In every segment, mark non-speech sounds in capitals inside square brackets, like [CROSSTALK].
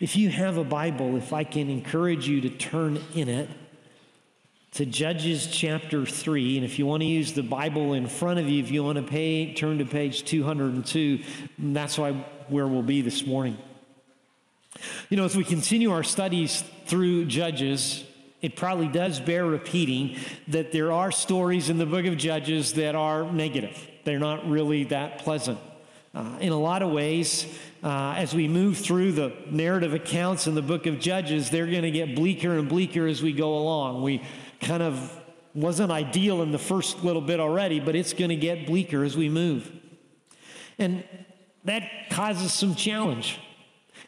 If you have a Bible, if I can encourage you to turn in it to Judges chapter 3, and if you want to use the Bible in front of you, if you want to pay, turn to page 202, that's why where we'll be this morning. You know, as we continue our studies through Judges, it probably does bear repeating that there are stories in the book of Judges that are negative. They're not really that pleasant. Uh, in a lot of ways, uh, as we move through the narrative accounts in the book of Judges, they're going to get bleaker and bleaker as we go along. We kind of wasn't ideal in the first little bit already, but it's going to get bleaker as we move. And that causes some challenge.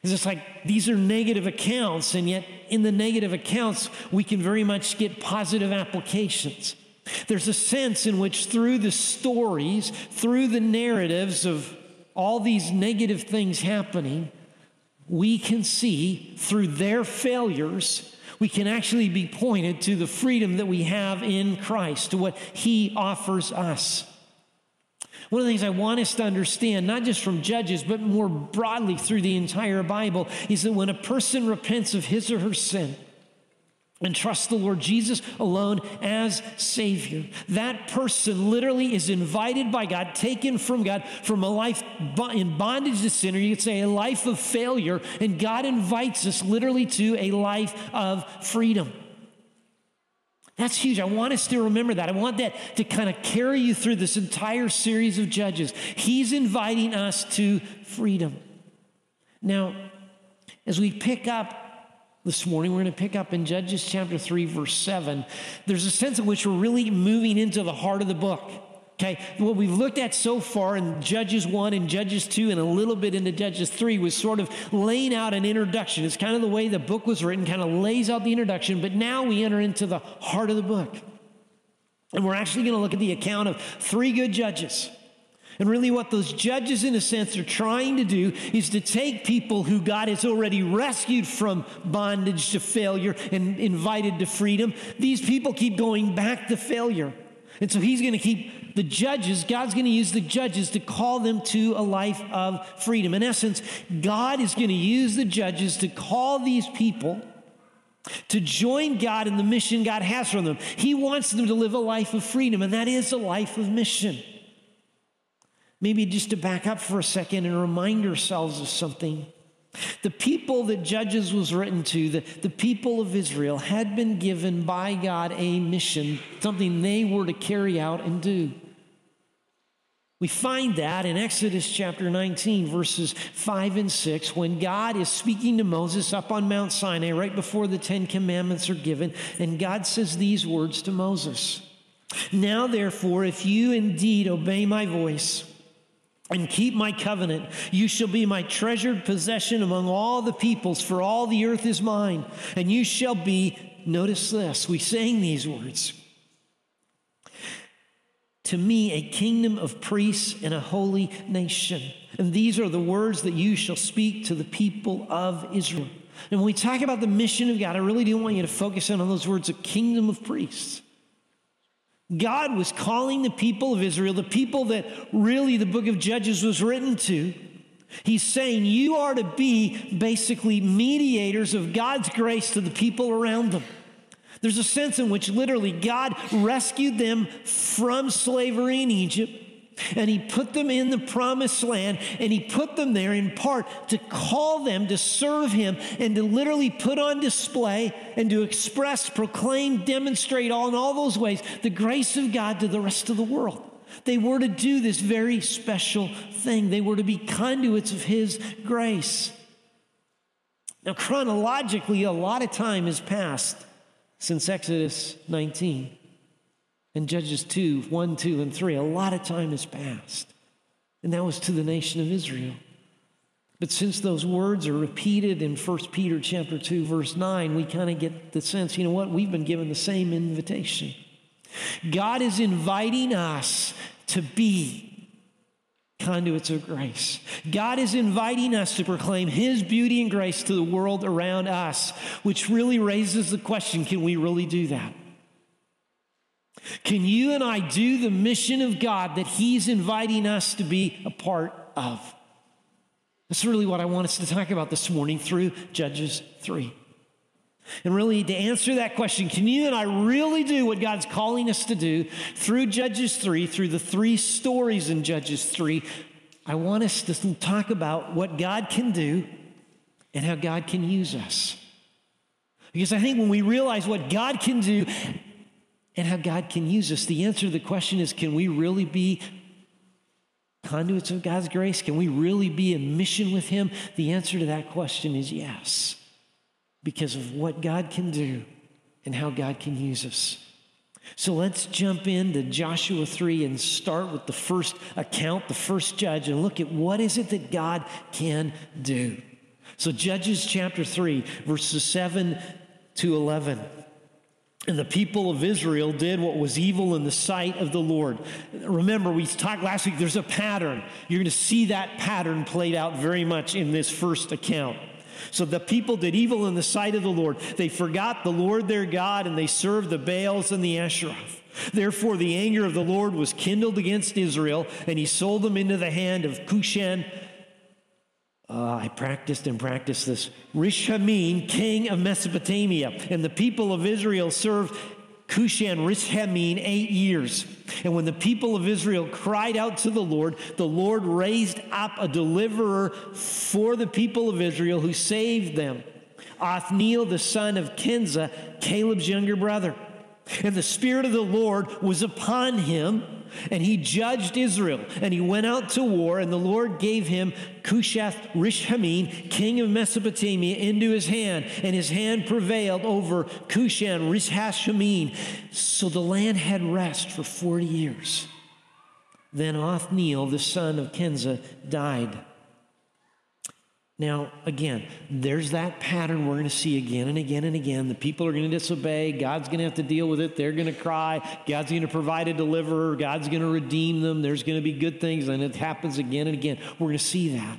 It's just like these are negative accounts, and yet in the negative accounts, we can very much get positive applications. There's a sense in which through the stories, through the narratives of all these negative things happening, we can see through their failures, we can actually be pointed to the freedom that we have in Christ, to what He offers us. One of the things I want us to understand, not just from Judges, but more broadly through the entire Bible, is that when a person repents of his or her sin, and trust the Lord Jesus alone as Savior. That person literally is invited by God, taken from God from a life in bondage to sin, or you could say a life of failure, and God invites us literally to a life of freedom. That's huge. I want us to remember that. I want that to kind of carry you through this entire series of Judges. He's inviting us to freedom. Now, as we pick up this morning. We're going to pick up in Judges chapter 3, verse 7. There's a sense in which we're really moving into the heart of the book. Okay, what we've looked at so far in Judges 1 and Judges 2 and a little bit into Judges 3 was sort of laying out an introduction. It's kind of the way the book was written, kind of lays out the introduction, but now we enter into the heart of the book. And we're actually going to look at the account of three good judges. And really, what those judges, in a sense, are trying to do is to take people who God has already rescued from bondage to failure and invited to freedom. These people keep going back to failure. And so he's going to keep the judges, God's going to use the judges to call them to a life of freedom. In essence, God is going to use the judges to call these people to join God in the mission God has for them. He wants them to live a life of freedom, and that is a life of mission. Maybe just to back up for a second and remind ourselves of something. The people that Judges was written to, the, the people of Israel, had been given by God a mission, something they were to carry out and do. We find that in Exodus chapter 19, verses 5 and 6, when God is speaking to Moses up on Mount Sinai right before the Ten Commandments are given. And God says these words to Moses Now, therefore, if you indeed obey my voice, and keep my covenant. You shall be my treasured possession among all the peoples, for all the earth is mine. And you shall be, notice this, we sang these words. To me, a kingdom of priests and a holy nation. And these are the words that you shall speak to the people of Israel. And when we talk about the mission of God, I really do want you to focus in on those words a kingdom of priests. God was calling the people of Israel, the people that really the book of Judges was written to. He's saying you are to be basically mediators of God's grace to the people around them. There's a sense in which literally God rescued them from slavery in Egypt and he put them in the promised land and he put them there in part to call them to serve him and to literally put on display and to express, proclaim, demonstrate all in all those ways the grace of God to the rest of the world. They were to do this very special thing. They were to be conduits of his grace. Now, chronologically, a lot of time has passed since Exodus 19 and Judges 2 1, 2, and 3. A lot of time has passed. And that was to the nation of Israel. But since those words are repeated in 1 Peter chapter 2 verse 9, we kind of get the sense, you know what? We've been given the same invitation. God is inviting us to be conduits of grace. God is inviting us to proclaim his beauty and grace to the world around us, which really raises the question, can we really do that? Can you and I do the mission of God that He's inviting us to be a part of? That's really what I want us to talk about this morning through Judges 3. And really, to answer that question, can you and I really do what God's calling us to do through Judges 3, through the three stories in Judges 3? I want us to talk about what God can do and how God can use us. Because I think when we realize what God can do and how God can use us, the answer to the question is can we really be conduits of God's grace? Can we really be in mission with Him? The answer to that question is yes, because of what God can do and how God can use us. So let's jump into Joshua 3 and start with the first account, the first judge, and look at what is it that God can do. So, Judges chapter 3, verses 7 to 11. And the people of Israel did what was evil in the sight of the Lord. Remember, we talked last week, there's a pattern. You're going to see that pattern played out very much in this first account. So the people did evil in the sight of the Lord. They forgot the Lord their God and they served the Baals and the Asheroth. Therefore, the anger of the Lord was kindled against Israel, and he sold them into the hand of Cushan uh, I practiced and practiced this. Rishamin, king of Mesopotamia, and the people of Israel served Cushan Rishamin eight years. And when the people of Israel cried out to the Lord, the Lord raised up a deliverer for the people of Israel who saved them. Othniel, the son of Kenaz, Caleb's younger brother. And the Spirit of the Lord was upon him and he judged Israel, and he went out to war, and the Lord gave him Cushan Rishamin, king of Mesopotamia, into his hand, and his hand prevailed over Cushan Rishamin. So the land had rest for 40 years. Then Othniel, the son of Kenaz, died. Now, again, there's that pattern we're going to see again and again and again. The people are going to disobey. God's going to have to deal with it. They're going to cry. God's going to provide a deliverer. God's going to redeem them. There's going to be good things, and it happens again and again. We're going to see that.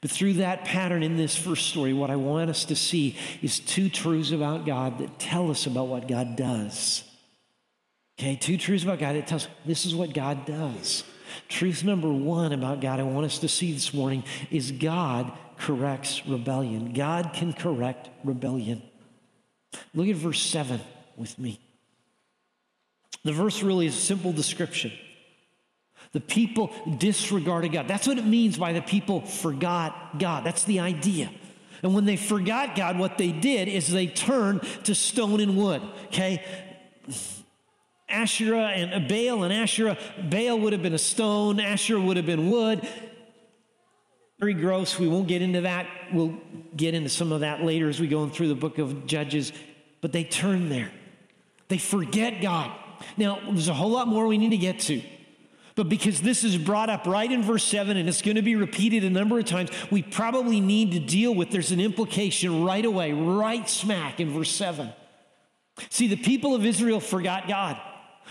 But through that pattern in this first story, what I want us to see is two truths about God that tell us about what God does. Okay, two truths about God that tells us this is what God does. Truth number one about God I want us to see this morning is God corrects rebellion. God can correct rebellion. Look at verse 7 with me. The verse really is a simple description. The people disregarded God. That's what it means by the people forgot God. That's the idea. And when they forgot God, what they did is they turned to stone and wood. Okay? Asherah and Baal and Asherah. Baal would have been a stone, Asherah would have been wood. Very gross. We won't get into that. We'll get into some of that later as we go through the book of Judges. But they turn there. They forget God. Now, there's a whole lot more we need to get to. But because this is brought up right in verse 7 and it's going to be repeated a number of times, we probably need to deal with there's an implication right away, right smack in verse 7. See, the people of Israel forgot God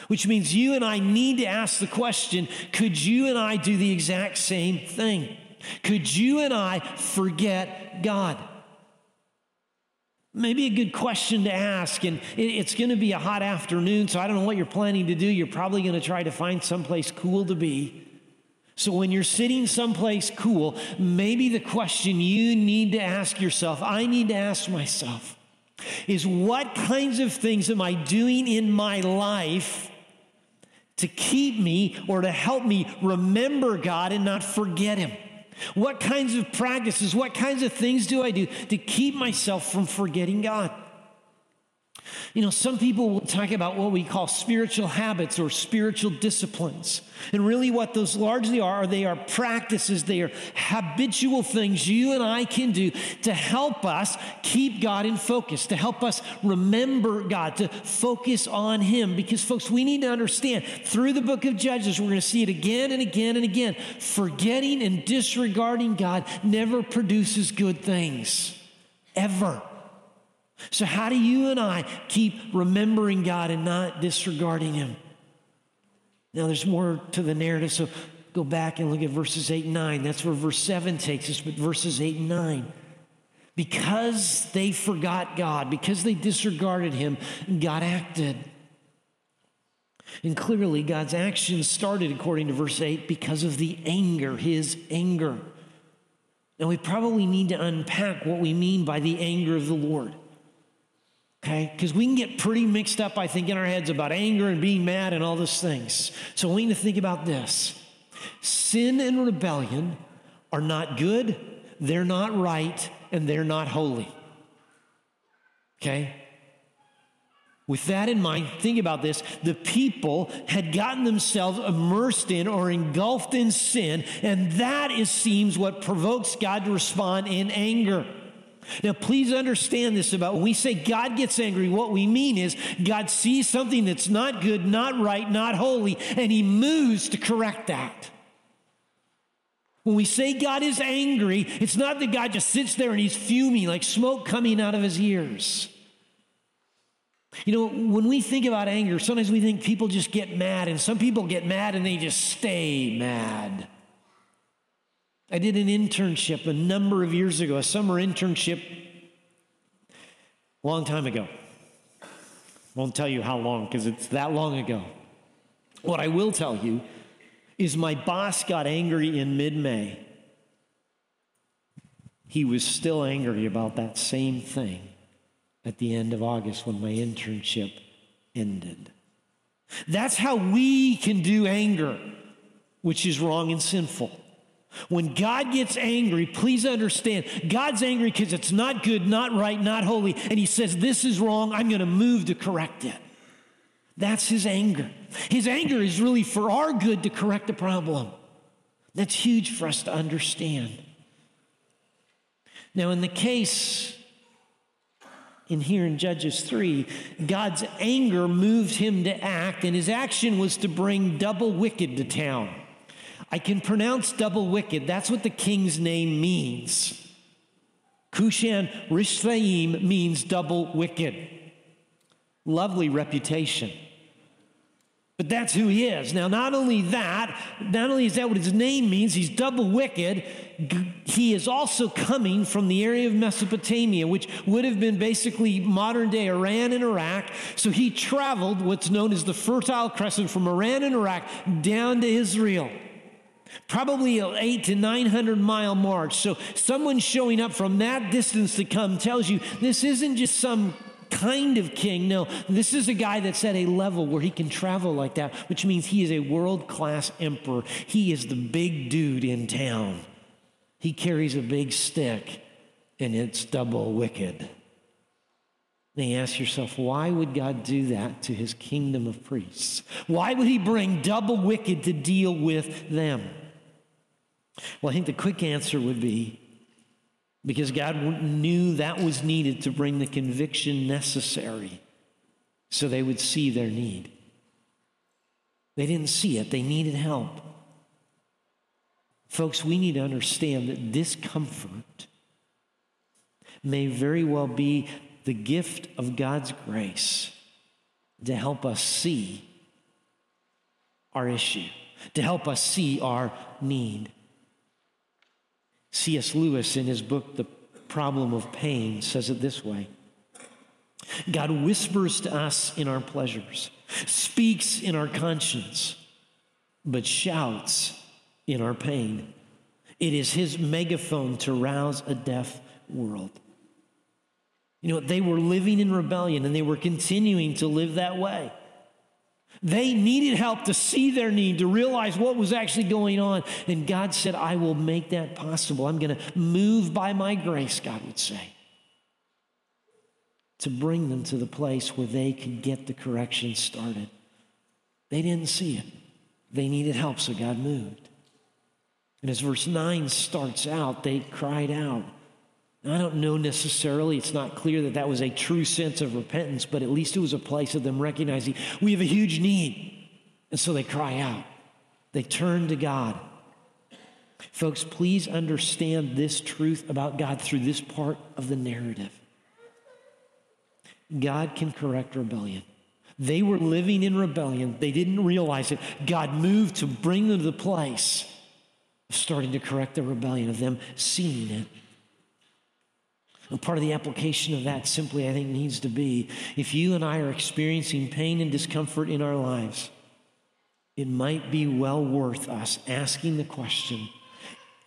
which means you and I need to ask the question could you and I do the exact same thing? Could you and I forget God? Maybe a good question to ask, and it's going to be a hot afternoon, so I don't know what you're planning to do. You're probably going to try to find someplace cool to be. So, when you're sitting someplace cool, maybe the question you need to ask yourself, I need to ask myself, is what kinds of things am I doing in my life to keep me or to help me remember God and not forget Him? What kinds of practices, what kinds of things do I do to keep myself from forgetting God? You know, some people will talk about what we call spiritual habits or spiritual disciplines. And really, what those largely are, they are practices, they are habitual things you and I can do to help us keep God in focus, to help us remember God, to focus on Him. Because, folks, we need to understand through the book of Judges, we're going to see it again and again and again. Forgetting and disregarding God never produces good things, ever. So, how do you and I keep remembering God and not disregarding Him? Now, there's more to the narrative, so go back and look at verses 8 and 9. That's where verse 7 takes us, but verses 8 and 9. Because they forgot God, because they disregarded Him, God acted. And clearly, God's actions started, according to verse 8, because of the anger, His anger. And we probably need to unpack what we mean by the anger of the Lord. Okay? Because we can get pretty mixed up, I think, in our heads about anger and being mad and all those things. So we need to think about this sin and rebellion are not good, they're not right, and they're not holy. Okay? With that in mind, think about this. The people had gotten themselves immersed in or engulfed in sin, and that is seems what provokes God to respond in anger. Now, please understand this about when we say God gets angry, what we mean is God sees something that's not good, not right, not holy, and he moves to correct that. When we say God is angry, it's not that God just sits there and he's fuming like smoke coming out of his ears. You know, when we think about anger, sometimes we think people just get mad, and some people get mad and they just stay mad. I did an internship a number of years ago, a summer internship, a long time ago. Won't tell you how long because it's that long ago. What I will tell you is my boss got angry in mid May. He was still angry about that same thing at the end of August when my internship ended. That's how we can do anger, which is wrong and sinful. When God gets angry, please understand, God's angry because it's not good, not right, not holy, and He says, This is wrong, I'm going to move to correct it. That's His anger. His anger is really for our good to correct the problem. That's huge for us to understand. Now, in the case in here in Judges 3, God's anger moved him to act, and his action was to bring double wicked to town. I can pronounce double wicked. That's what the king's name means. Cushan Rishathaim means double wicked. Lovely reputation. But that's who he is. Now, not only that, not only is that what his name means, he's double wicked, he is also coming from the area of Mesopotamia, which would have been basically modern day Iran and Iraq. So he traveled what's known as the Fertile Crescent from Iran and Iraq down to Israel. Probably an eight to 900 mile march. So someone showing up from that distance to come tells you this isn't just some kind of king. No, this is a guy that's at a level where he can travel like that, which means he is a world class emperor. He is the big dude in town. He carries a big stick, and it's double wicked. And you ask yourself, why would God do that to his kingdom of priests? Why would he bring double wicked to deal with them? Well, I think the quick answer would be because God knew that was needed to bring the conviction necessary so they would see their need. They didn't see it, they needed help. Folks, we need to understand that discomfort may very well be the gift of God's grace to help us see our issue, to help us see our need. C.S. Lewis, in his book, The Problem of Pain, says it this way God whispers to us in our pleasures, speaks in our conscience, but shouts in our pain. It is his megaphone to rouse a deaf world. You know, they were living in rebellion and they were continuing to live that way. They needed help to see their need, to realize what was actually going on. And God said, I will make that possible. I'm going to move by my grace, God would say, to bring them to the place where they could get the correction started. They didn't see it, they needed help, so God moved. And as verse 9 starts out, they cried out. I don't know necessarily, it's not clear that that was a true sense of repentance, but at least it was a place of them recognizing we have a huge need. And so they cry out, they turn to God. Folks, please understand this truth about God through this part of the narrative. God can correct rebellion. They were living in rebellion. They didn't realize it. God moved to bring them to the place of starting to correct the rebellion, of them seeing it. Part of the application of that simply, I think, needs to be if you and I are experiencing pain and discomfort in our lives, it might be well worth us asking the question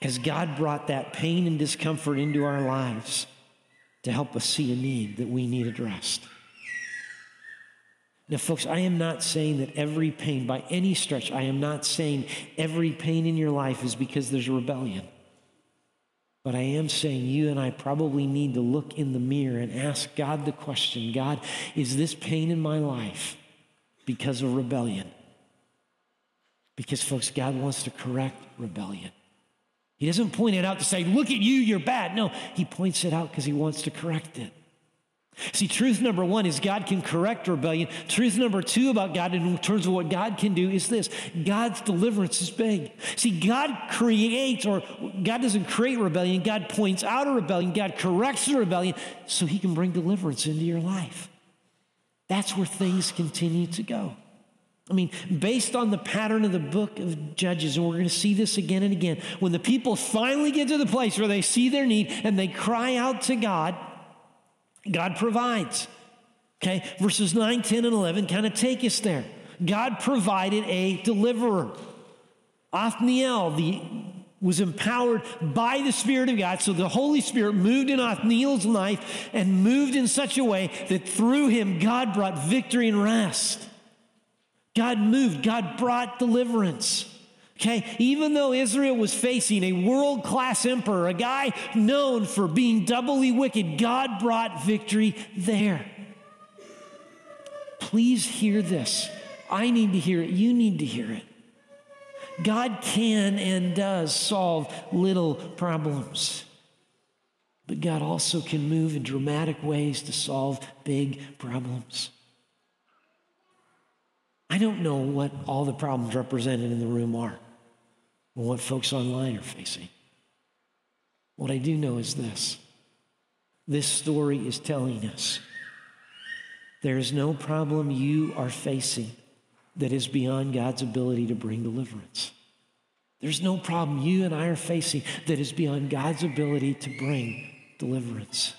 Has God brought that pain and discomfort into our lives to help us see a need that we need addressed. Now, folks, I am not saying that every pain, by any stretch, I am not saying every pain in your life is because there's a rebellion. But I am saying you and I probably need to look in the mirror and ask God the question God, is this pain in my life because of rebellion? Because, folks, God wants to correct rebellion. He doesn't point it out to say, look at you, you're bad. No, He points it out because He wants to correct it. See, truth number one is God can correct rebellion. Truth number two about God in terms of what God can do is this God's deliverance is big. See, God creates, or God doesn't create rebellion, God points out a rebellion, God corrects the rebellion so he can bring deliverance into your life. That's where things continue to go. I mean, based on the pattern of the book of Judges, and we're going to see this again and again, when the people finally get to the place where they see their need and they cry out to God, God provides. Okay, verses 9, 10, and 11 kind of take us there. God provided a deliverer. Othniel the, was empowered by the Spirit of God. So the Holy Spirit moved in Othniel's life and moved in such a way that through him, God brought victory and rest. God moved, God brought deliverance. Okay, even though Israel was facing a world class emperor, a guy known for being doubly wicked, God brought victory there. Please hear this. I need to hear it. You need to hear it. God can and does solve little problems. But God also can move in dramatic ways to solve big problems. I don't know what all the problems represented in the room are or what folks online are facing. What I do know is this this story is telling us there is no problem you are facing that is beyond God's ability to bring deliverance. There's no problem you and I are facing that is beyond God's ability to bring deliverance.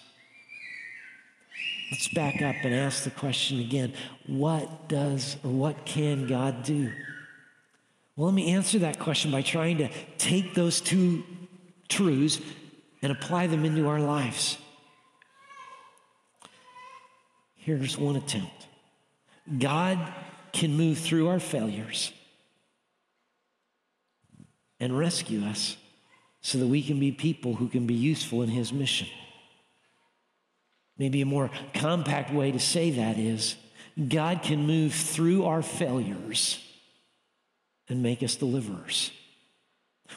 Let's back up and ask the question again what does or what can God do? Well, let me answer that question by trying to take those two truths and apply them into our lives. Here's one attempt God can move through our failures and rescue us so that we can be people who can be useful in His mission. Maybe a more compact way to say that is God can move through our failures and make us deliverers.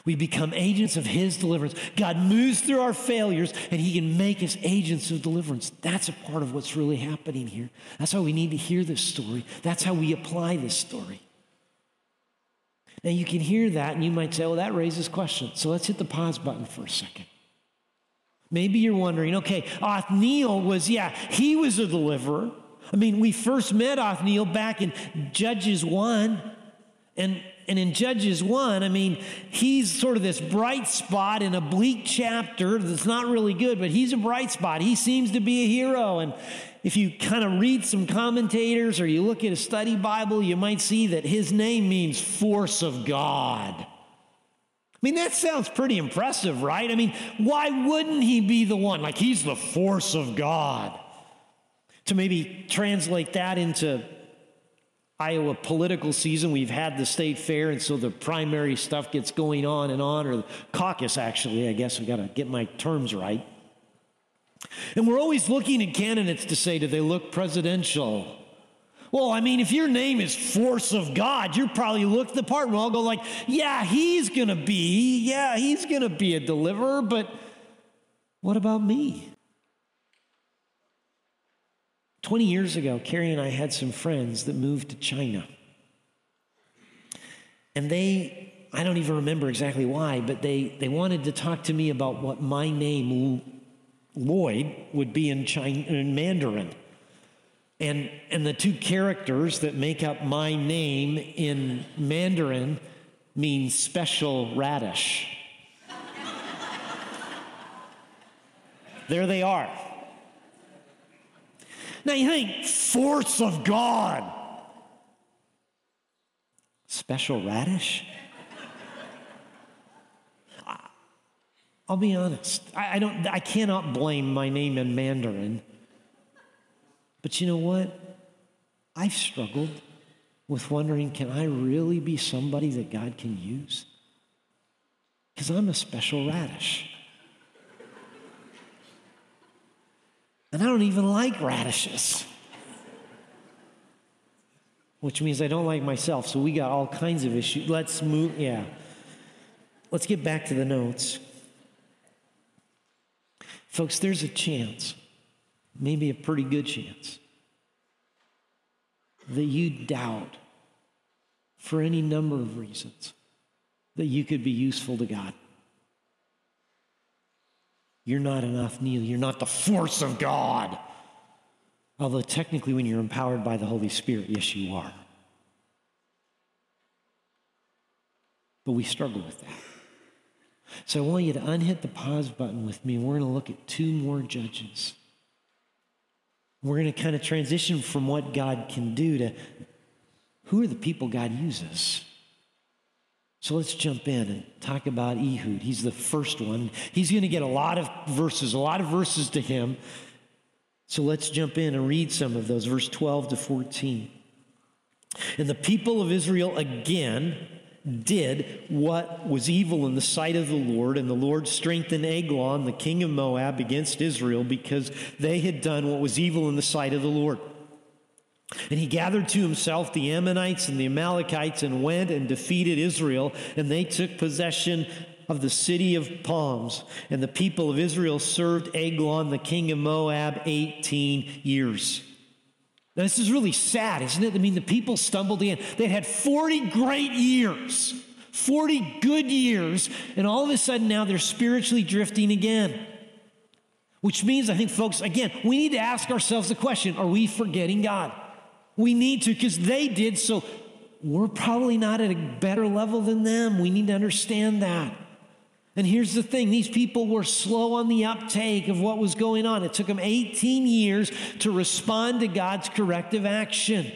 We become agents of His deliverance. God moves through our failures and He can make us agents of deliverance. That's a part of what's really happening here. That's why we need to hear this story. That's how we apply this story. Now, you can hear that and you might say, well, that raises questions. So let's hit the pause button for a second. Maybe you're wondering, okay, Othniel was, yeah, he was a deliverer. I mean, we first met Othniel back in Judges 1. And and in Judges 1, I mean, he's sort of this bright spot in a bleak chapter that's not really good, but he's a bright spot. He seems to be a hero. And if you kind of read some commentators or you look at a study Bible, you might see that his name means force of God. I mean, that sounds pretty impressive, right? I mean, why wouldn't he be the one? Like, he's the force of God. To maybe translate that into Iowa political season. We've had the state fair, and so the primary stuff gets going on and on, or the caucus, actually. I guess I got to get my terms right. And we're always looking at candidates to say, do they look presidential? Well, I mean, if your name is Force of God, you probably look the part. And we'll all go like, yeah, he's going to be, yeah, he's going to be a deliverer, but what about me? 20 years ago, Carrie and I had some friends that moved to China. And they, I don't even remember exactly why, but they, they wanted to talk to me about what my name, Lloyd, would be in, China, in Mandarin. And, and the two characters that make up my name in Mandarin mean special radish. [LAUGHS] there they are. You think, force of God. Special radish? I'll be honest. I, I, don't I cannot blame my name in Mandarin. But you know what? I've struggled with wondering can I really be somebody that God can use? Because I'm a special radish. And I don't even like radishes, which means I don't like myself. So we got all kinds of issues. Let's move, yeah. Let's get back to the notes. Folks, there's a chance, maybe a pretty good chance, that you doubt for any number of reasons that you could be useful to God. You're not Othniel. You're not the force of God. Although, technically, when you're empowered by the Holy Spirit, yes, you are. But we struggle with that. So I want you to unhit the pause button with me. We're going to look at two more judges. We're going to kind of transition from what God can do to who are the people God uses. So let's jump in and talk about Ehud. He's the first one. He's going to get a lot of verses, a lot of verses to him. So let's jump in and read some of those, verse 12 to 14. And the people of Israel again did what was evil in the sight of the Lord, and the Lord strengthened Eglon, the king of Moab, against Israel because they had done what was evil in the sight of the Lord. And he gathered to himself the Ammonites and the Amalekites and went and defeated Israel, and they took possession of the city of palms. And the people of Israel served Eglon, the king of Moab, 18 years. Now, this is really sad, isn't it? I mean, the people stumbled in. They had 40 great years, 40 good years, and all of a sudden now they're spiritually drifting again. Which means, I think, folks, again, we need to ask ourselves the question are we forgetting God? We need to, because they did, so we're probably not at a better level than them. We need to understand that. And here's the thing these people were slow on the uptake of what was going on. It took them 18 years to respond to God's corrective action.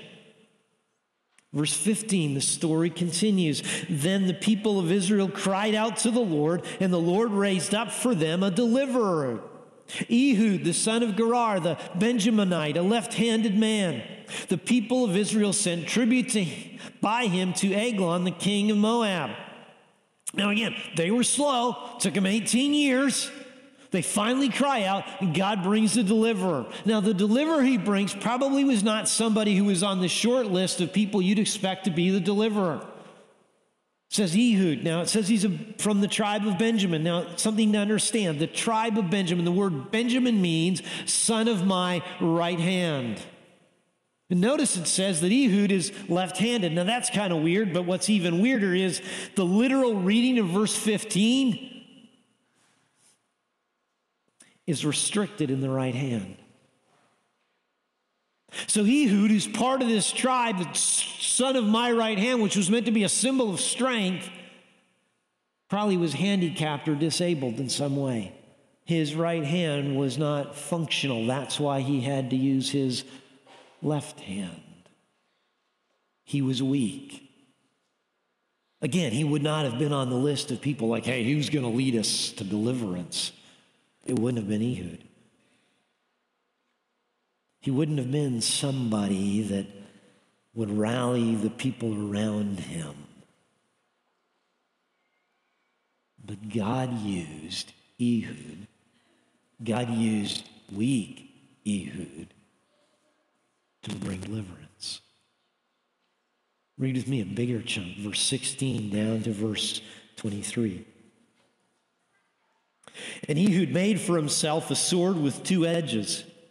Verse 15, the story continues. Then the people of Israel cried out to the Lord, and the Lord raised up for them a deliverer. Ehud, the son of Gera, the Benjaminite, a left handed man. The people of Israel sent tribute to, by him to Eglon, the king of Moab. Now, again, they were slow, took them 18 years. They finally cry out, and God brings the deliverer. Now, the deliverer he brings probably was not somebody who was on the short list of people you'd expect to be the deliverer. Says Ehud. Now, it says he's a, from the tribe of Benjamin. Now, something to understand the tribe of Benjamin, the word Benjamin means son of my right hand. And notice it says that Ehud is left handed. Now that's kind of weird, but what's even weirder is the literal reading of verse 15 is restricted in the right hand. So Ehud, who's part of this tribe, son of my right hand, which was meant to be a symbol of strength, probably was handicapped or disabled in some way. His right hand was not functional. That's why he had to use his left hand. He was weak. Again, he would not have been on the list of people like, hey, who's going to lead us to deliverance? It wouldn't have been Ehud. He wouldn't have been somebody that would rally the people around him. But God used Ehud. God used weak Ehud to bring deliverance. Read with me a bigger chunk, verse 16 down to verse 23. And Ehud made for himself a sword with two edges,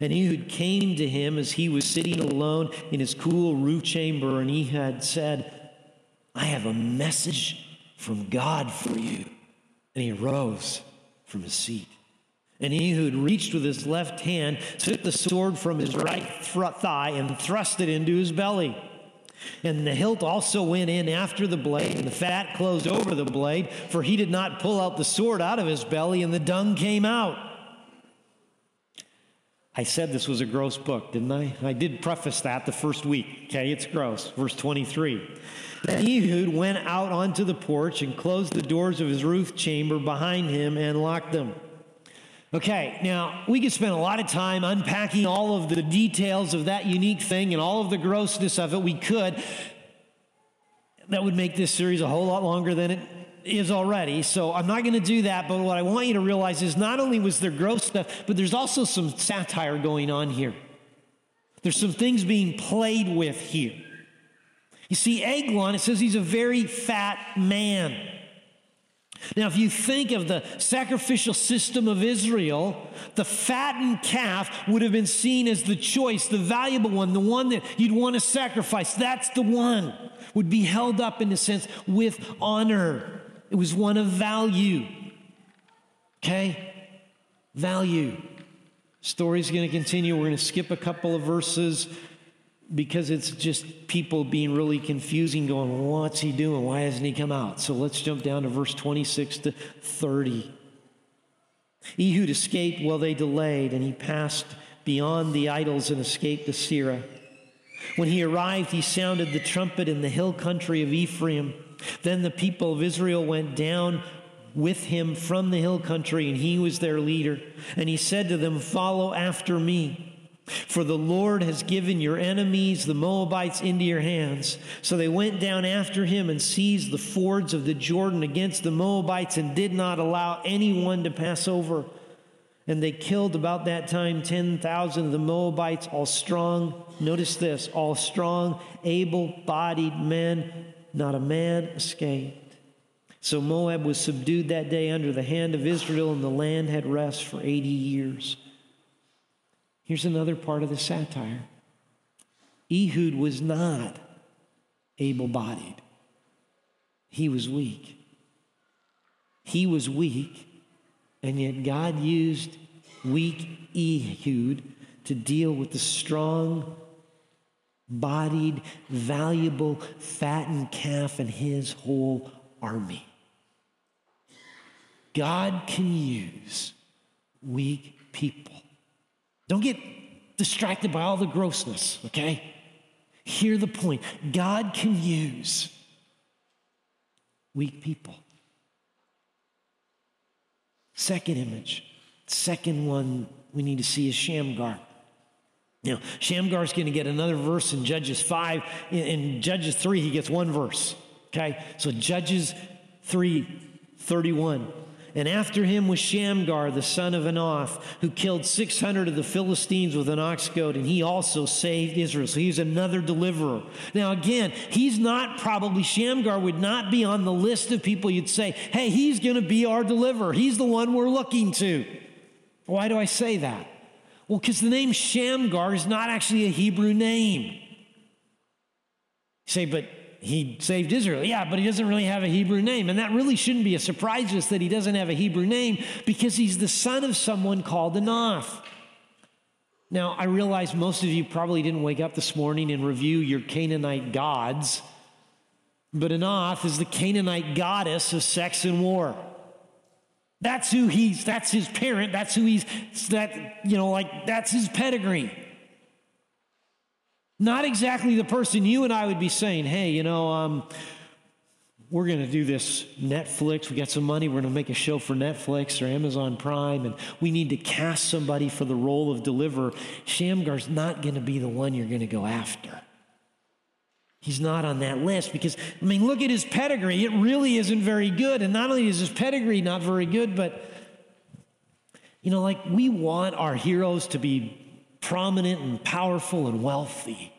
And Ehud came to him as he was sitting alone in his cool roof chamber, and he had said, I have a message from God for you. And he arose from his seat. And Ehud reached with his left hand, took the sword from his right thigh, and thrust it into his belly. And the hilt also went in after the blade, and the fat closed over the blade, for he did not pull out the sword out of his belly, and the dung came out. I said this was a gross book, didn't I? I did preface that the first week. Okay, it's gross. Verse 23. Then Ehud went out onto the porch and closed the doors of his roof chamber behind him and locked them. Okay, now we could spend a lot of time unpacking all of the details of that unique thing and all of the grossness of it. We could. That would make this series a whole lot longer than it is already. So I'm not going to do that. But what I want you to realize is not only was there gross stuff, but there's also some satire going on here. There's some things being played with here. You see, Eglon, it says he's a very fat man. Now, if you think of the sacrificial system of Israel, the fattened calf would have been seen as the choice, the valuable one, the one that you'd want to sacrifice. That's the one, would be held up in a sense with honor. It was one of value. Okay? Value. Story's going to continue. We're going to skip a couple of verses because it's just people being really confusing, going, What's he doing? Why hasn't he come out? So let's jump down to verse 26 to 30. Ehud escaped while they delayed, and he passed beyond the idols and escaped to Seirah. When he arrived, he sounded the trumpet in the hill country of Ephraim. Then the people of Israel went down with him from the hill country, and he was their leader. And he said to them, Follow after me. For the Lord has given your enemies, the Moabites, into your hands. So they went down after him and seized the fords of the Jordan against the Moabites and did not allow anyone to pass over. And they killed about that time 10,000 of the Moabites, all strong. Notice this all strong, able bodied men. Not a man escaped. So Moab was subdued that day under the hand of Israel, and the land had rest for 80 years. Here's another part of the satire Ehud was not able bodied, he was weak. He was weak, and yet God used weak Ehud to deal with the strong, bodied, valuable, fattened calf and his whole army. God can use weak people don't get distracted by all the grossness, okay? Hear the point. God can use weak people. Second image, second one we need to see is Shamgar. Now, Shamgar's going to get another verse in Judges 5. In, in Judges 3, he gets one verse. Okay? So Judges 3 31. And after him was Shamgar, the son of Anath, who killed 600 of the Philistines with an ox goad, and he also saved Israel. So he's another deliverer. Now, again, he's not probably, Shamgar would not be on the list of people you'd say, hey, he's going to be our deliverer. He's the one we're looking to. Why do I say that? Well, because the name Shamgar is not actually a Hebrew name. You say, but he saved Israel. Yeah, but he doesn't really have a Hebrew name. And that really shouldn't be a surprise to us that he doesn't have a Hebrew name because he's the son of someone called Anath. Now, I realize most of you probably didn't wake up this morning and review your Canaanite gods, but Anath is the Canaanite goddess of sex and war. That's who he's, that's his parent, that's who he's, that, you know, like, that's his pedigree. Not exactly the person you and I would be saying, hey, you know, um, we're going to do this Netflix. We got some money. We're going to make a show for Netflix or Amazon Prime, and we need to cast somebody for the role of deliverer. Shamgar's not going to be the one you're going to go after. He's not on that list because, I mean, look at his pedigree. It really isn't very good. And not only is his pedigree not very good, but, you know, like we want our heroes to be prominent and powerful and wealthy.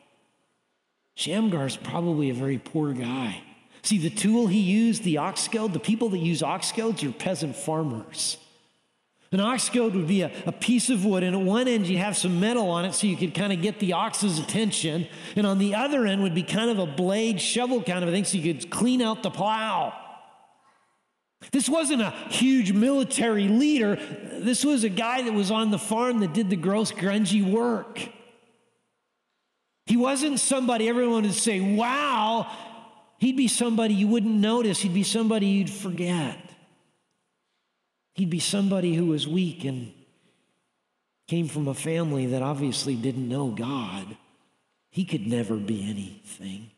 Shamgar's probably a very poor guy. See, the tool he used, the ox goad, the people that use ox goads are peasant farmers. An ox goad would be a, a, piece of wood, and at one end you have some metal on it so you could kind of get the ox's attention. And on the other end would be kind of a blade, shovel kind of a thing so you could clean out the plow. This wasn't a huge military leader. This was a guy that was on the farm that did the gross, grungy work. He wasn't somebody everyone would say, wow. He'd be somebody you wouldn't notice. He'd be somebody you'd forget. He'd be somebody who was weak and came from a family that obviously didn't know God. He could never be anything.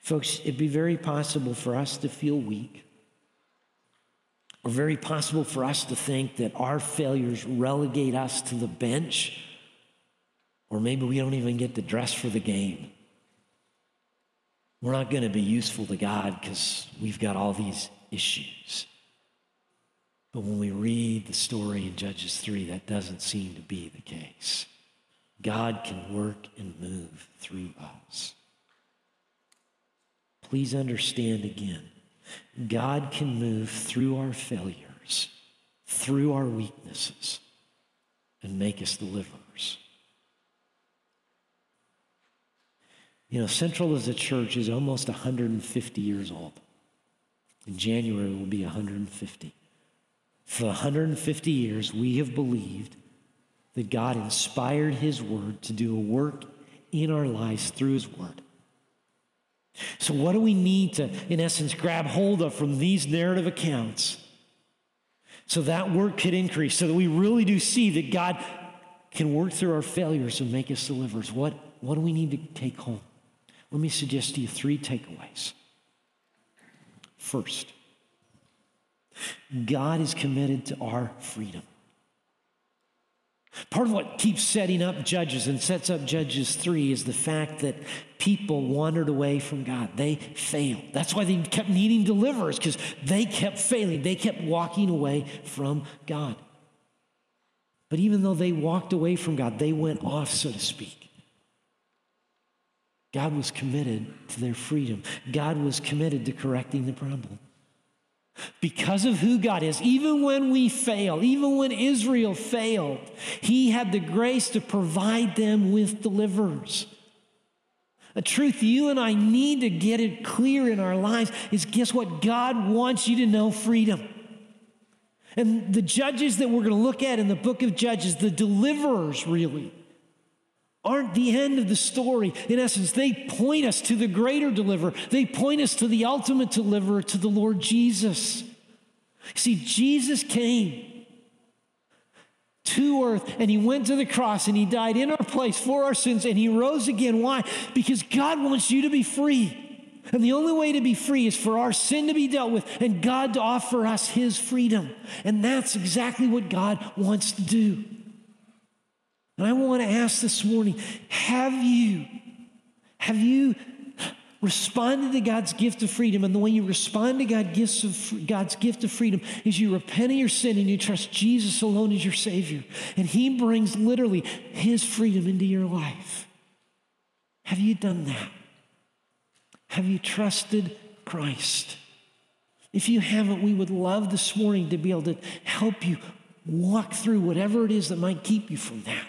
Folks, it'd be very possible for us to feel weak, or very possible for us to think that our failures relegate us to the bench, or maybe we don't even get to dress for the game. We're not going to be useful to God because we've got all these issues. But when we read the story in Judges 3, that doesn't seem to be the case. God can work and move through us. Please understand again God can move through our failures, through our weaknesses, and make us deliverers. You know, Central as a church is almost 150 years old. In January, will be 150. For 150 years, we have believed that God inspired His Word to do a work in our lives through His Word. So, what do we need to, in essence, grab hold of from these narrative accounts so that work could increase, so that we really do see that God can work through our failures and make us deliverers? What, what do we need to take home? Let me suggest to you three takeaways. First, God is committed to our freedom. Part of what keeps setting up Judges and sets up Judges 3 is the fact that people wandered away from God. They failed. That's why they kept needing deliverers, because they kept failing. They kept walking away from God. But even though they walked away from God, they went off, so to speak. God was committed to their freedom, God was committed to correcting the problem. Because of who God is, even when we fail, even when Israel failed, He had the grace to provide them with deliverers. A truth you and I need to get it clear in our lives is guess what? God wants you to know freedom. And the judges that we're going to look at in the book of Judges, the deliverers really, aren't the end of the story. In essence, they point us to the greater deliverer, they point us to the ultimate deliverer, to the Lord Jesus. See, Jesus came to earth and he went to the cross and he died in our place for our sins and he rose again. Why? Because God wants you to be free. And the only way to be free is for our sin to be dealt with and God to offer us his freedom. And that's exactly what God wants to do. And I want to ask this morning have you, have you responded to God's gift of freedom? And the way you respond to God gifts of, God's gift of freedom is you repent of your sin and you trust Jesus alone as your Savior. And He brings literally His freedom into your life. Have you done that? Have you trusted Christ? If you haven't, we would love this morning to be able to help you walk through whatever it is that might keep you from that.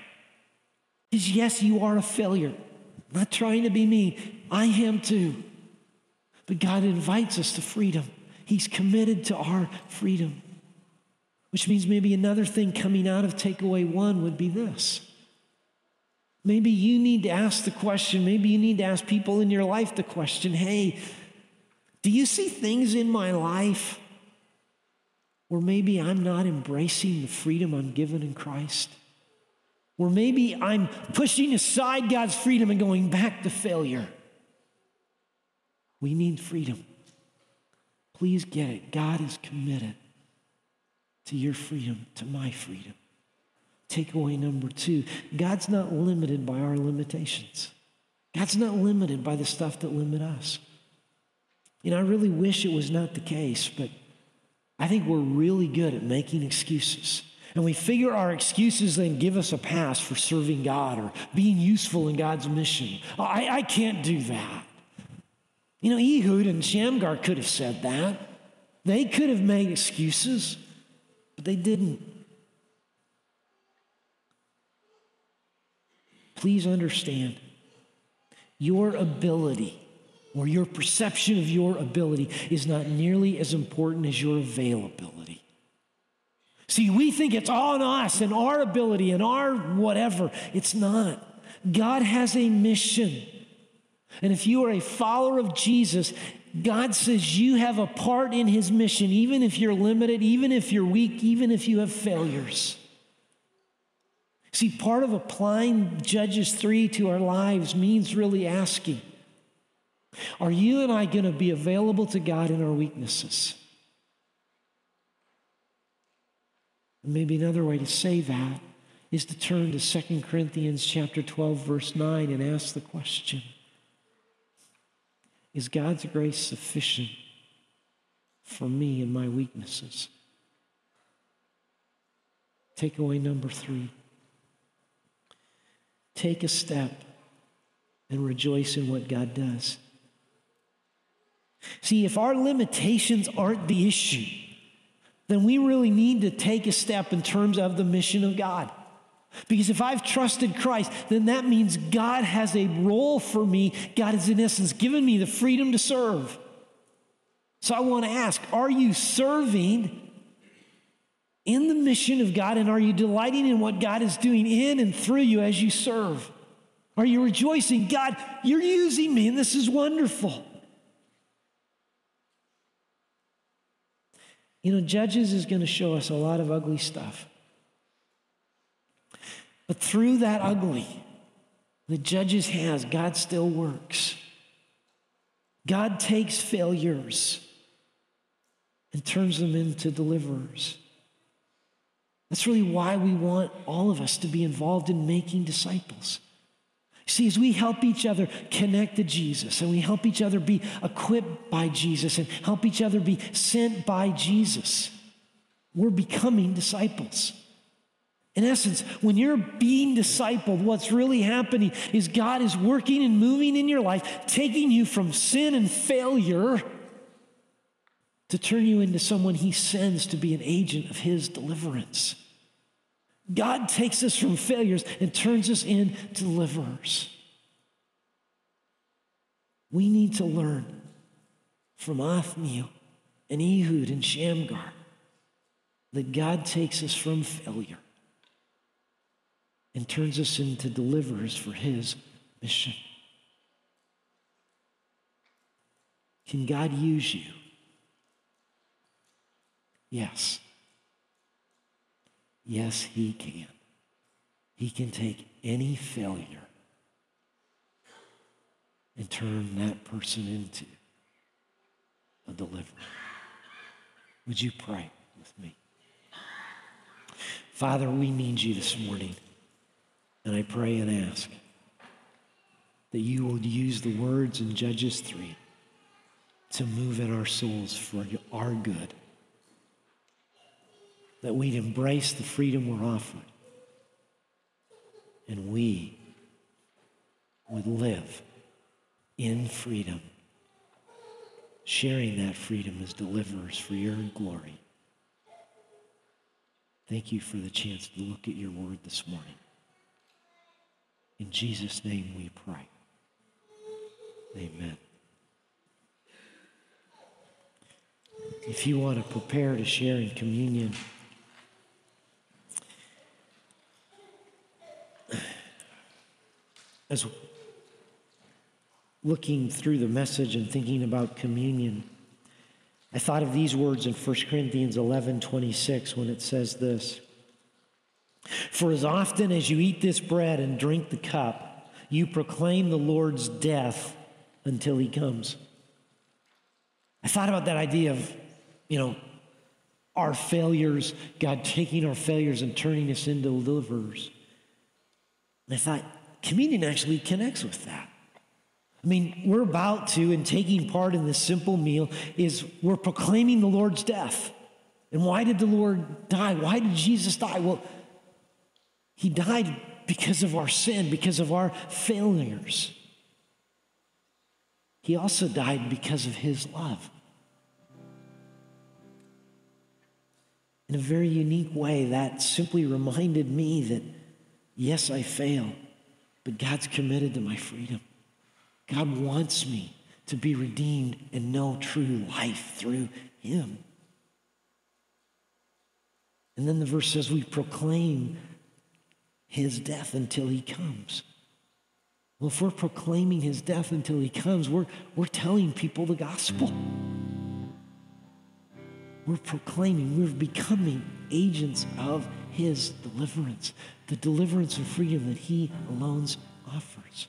Yes, you are a failure. I'm not trying to be mean. I am too. But God invites us to freedom. He's committed to our freedom. Which means maybe another thing coming out of takeaway one would be this. Maybe you need to ask the question, maybe you need to ask people in your life the question hey, do you see things in my life where maybe I'm not embracing the freedom I'm given in Christ? Or maybe I'm pushing aside God's freedom and going back to failure. We need freedom. Please get it. God is committed to your freedom, to my freedom. Takeaway number two God's not limited by our limitations. God's not limited by the stuff that limit us. You know, I really wish it was not the case, but I think we're really good at making excuses. And we figure our excuses then give us a pass for serving God or being useful in God's mission. I, I can't do that. You know, Ehud and Shamgar could have said that. They could have made excuses, but they didn't. Please understand your ability or your perception of your ability is not nearly as important as your availability. See, we think it's on us and our ability and our whatever. It's not. God has a mission. And if you are a follower of Jesus, God says you have a part in his mission, even if you're limited, even if you're weak, even if you have failures. See, part of applying Judges 3 to our lives means really asking Are you and I going to be available to God in our weaknesses? Maybe another way to say that is to turn to 2 Corinthians chapter 12 verse 9 and ask the question Is God's grace sufficient for me and my weaknesses? Takeaway number 3 Take a step and rejoice in what God does. See, if our limitations aren't the issue, then we really need to take a step in terms of the mission of God. Because if I've trusted Christ, then that means God has a role for me. God has, in essence, given me the freedom to serve. So I want to ask are you serving in the mission of God? And are you delighting in what God is doing in and through you as you serve? Are you rejoicing? God, you're using me, and this is wonderful. You know, Judges is going to show us a lot of ugly stuff. But through that ugly that Judges has, God still works. God takes failures and turns them into deliverers. That's really why we want all of us to be involved in making disciples. See, as we help each other connect to Jesus and we help each other be equipped by Jesus and help each other be sent by Jesus, we're becoming disciples. In essence, when you're being discipled, what's really happening is God is working and moving in your life, taking you from sin and failure to turn you into someone he sends to be an agent of his deliverance. God takes us from failures and turns us into deliverers. We need to learn from Othniel and Ehud and Shamgar that God takes us from failure and turns us into deliverers for his mission. Can God use you? Yes. Yes, He can. He can take any failure and turn that person into a deliverer. Would you pray with me? Father, we need you this morning. And I pray and ask that you will use the words in Judges 3 to move in our souls for our good that we'd embrace the freedom we're offering and we would live in freedom, sharing that freedom as deliverers for your glory. Thank you for the chance to look at your word this morning. In Jesus' name we pray. Amen. If you want to prepare to share in communion, as looking through the message and thinking about communion, I thought of these words in 1 Corinthians 11 26 when it says this For as often as you eat this bread and drink the cup, you proclaim the Lord's death until he comes. I thought about that idea of, you know, our failures, God taking our failures and turning us into deliverers. And I thought, communion actually connects with that. I mean, we're about to, and taking part in this simple meal, is we're proclaiming the Lord's death. And why did the Lord die? Why did Jesus die? Well, he died because of our sin, because of our failures. He also died because of his love. In a very unique way, that simply reminded me that yes, I fail but God's committed to my freedom. God wants me to be redeemed and know true life through him. And then the verse says, We proclaim his death until he comes. Well, if we're proclaiming his death until he comes, we're, we're telling people the gospel. We're proclaiming, we're becoming agents of his deliverance, the deliverance and freedom that he alone offers.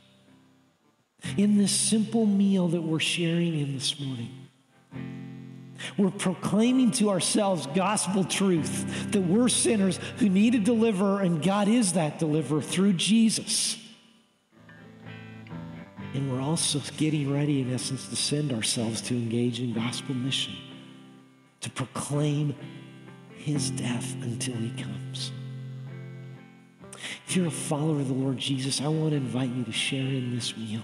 In this simple meal that we're sharing in this morning, we're proclaiming to ourselves gospel truth that we're sinners who need a deliverer, and God is that deliverer through Jesus. And we're also getting ready, in essence, to send ourselves to engage in gospel mission, to proclaim his death until he comes. If you're a follower of the Lord Jesus, I want to invite you to share in this meal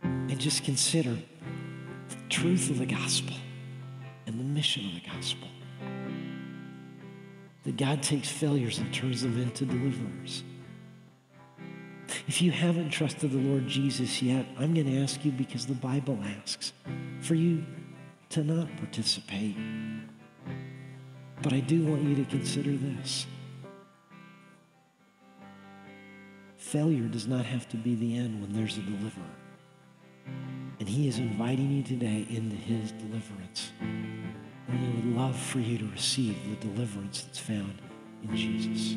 and just consider the truth of the gospel and the mission of the gospel. That God takes failures and turns them into deliverers. If you haven't trusted the Lord Jesus yet, I'm going to ask you because the Bible asks for you to not participate. But I do want you to consider this. Failure does not have to be the end when there's a deliverer. And he is inviting you today into his deliverance. And we would love for you to receive the deliverance that's found in Jesus.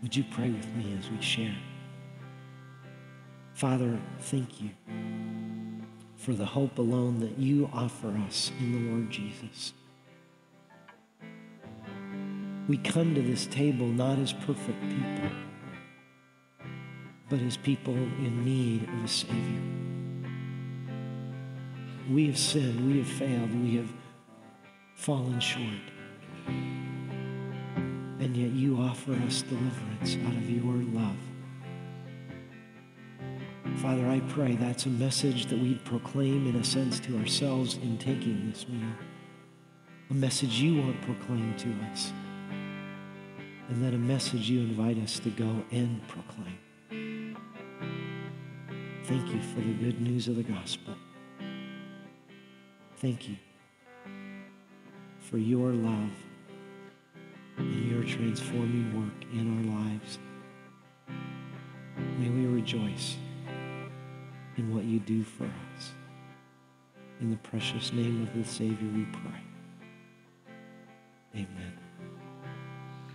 Would you pray with me as we share? Father, thank you for the hope alone that you offer us in the Lord Jesus. We come to this table not as perfect people, but as people in need of a Savior. We have sinned, we have failed, we have fallen short. And yet you offer us deliverance out of your love. Father, I pray that's a message that we proclaim in a sense to ourselves in taking this meal. A message you want proclaimed to us. And then a message you invite us to go and proclaim. Thank you for the good news of the gospel. Thank you for your love and your transforming work in our lives. May we rejoice in what you do for us. In the precious name of the Savior we pray. Amen.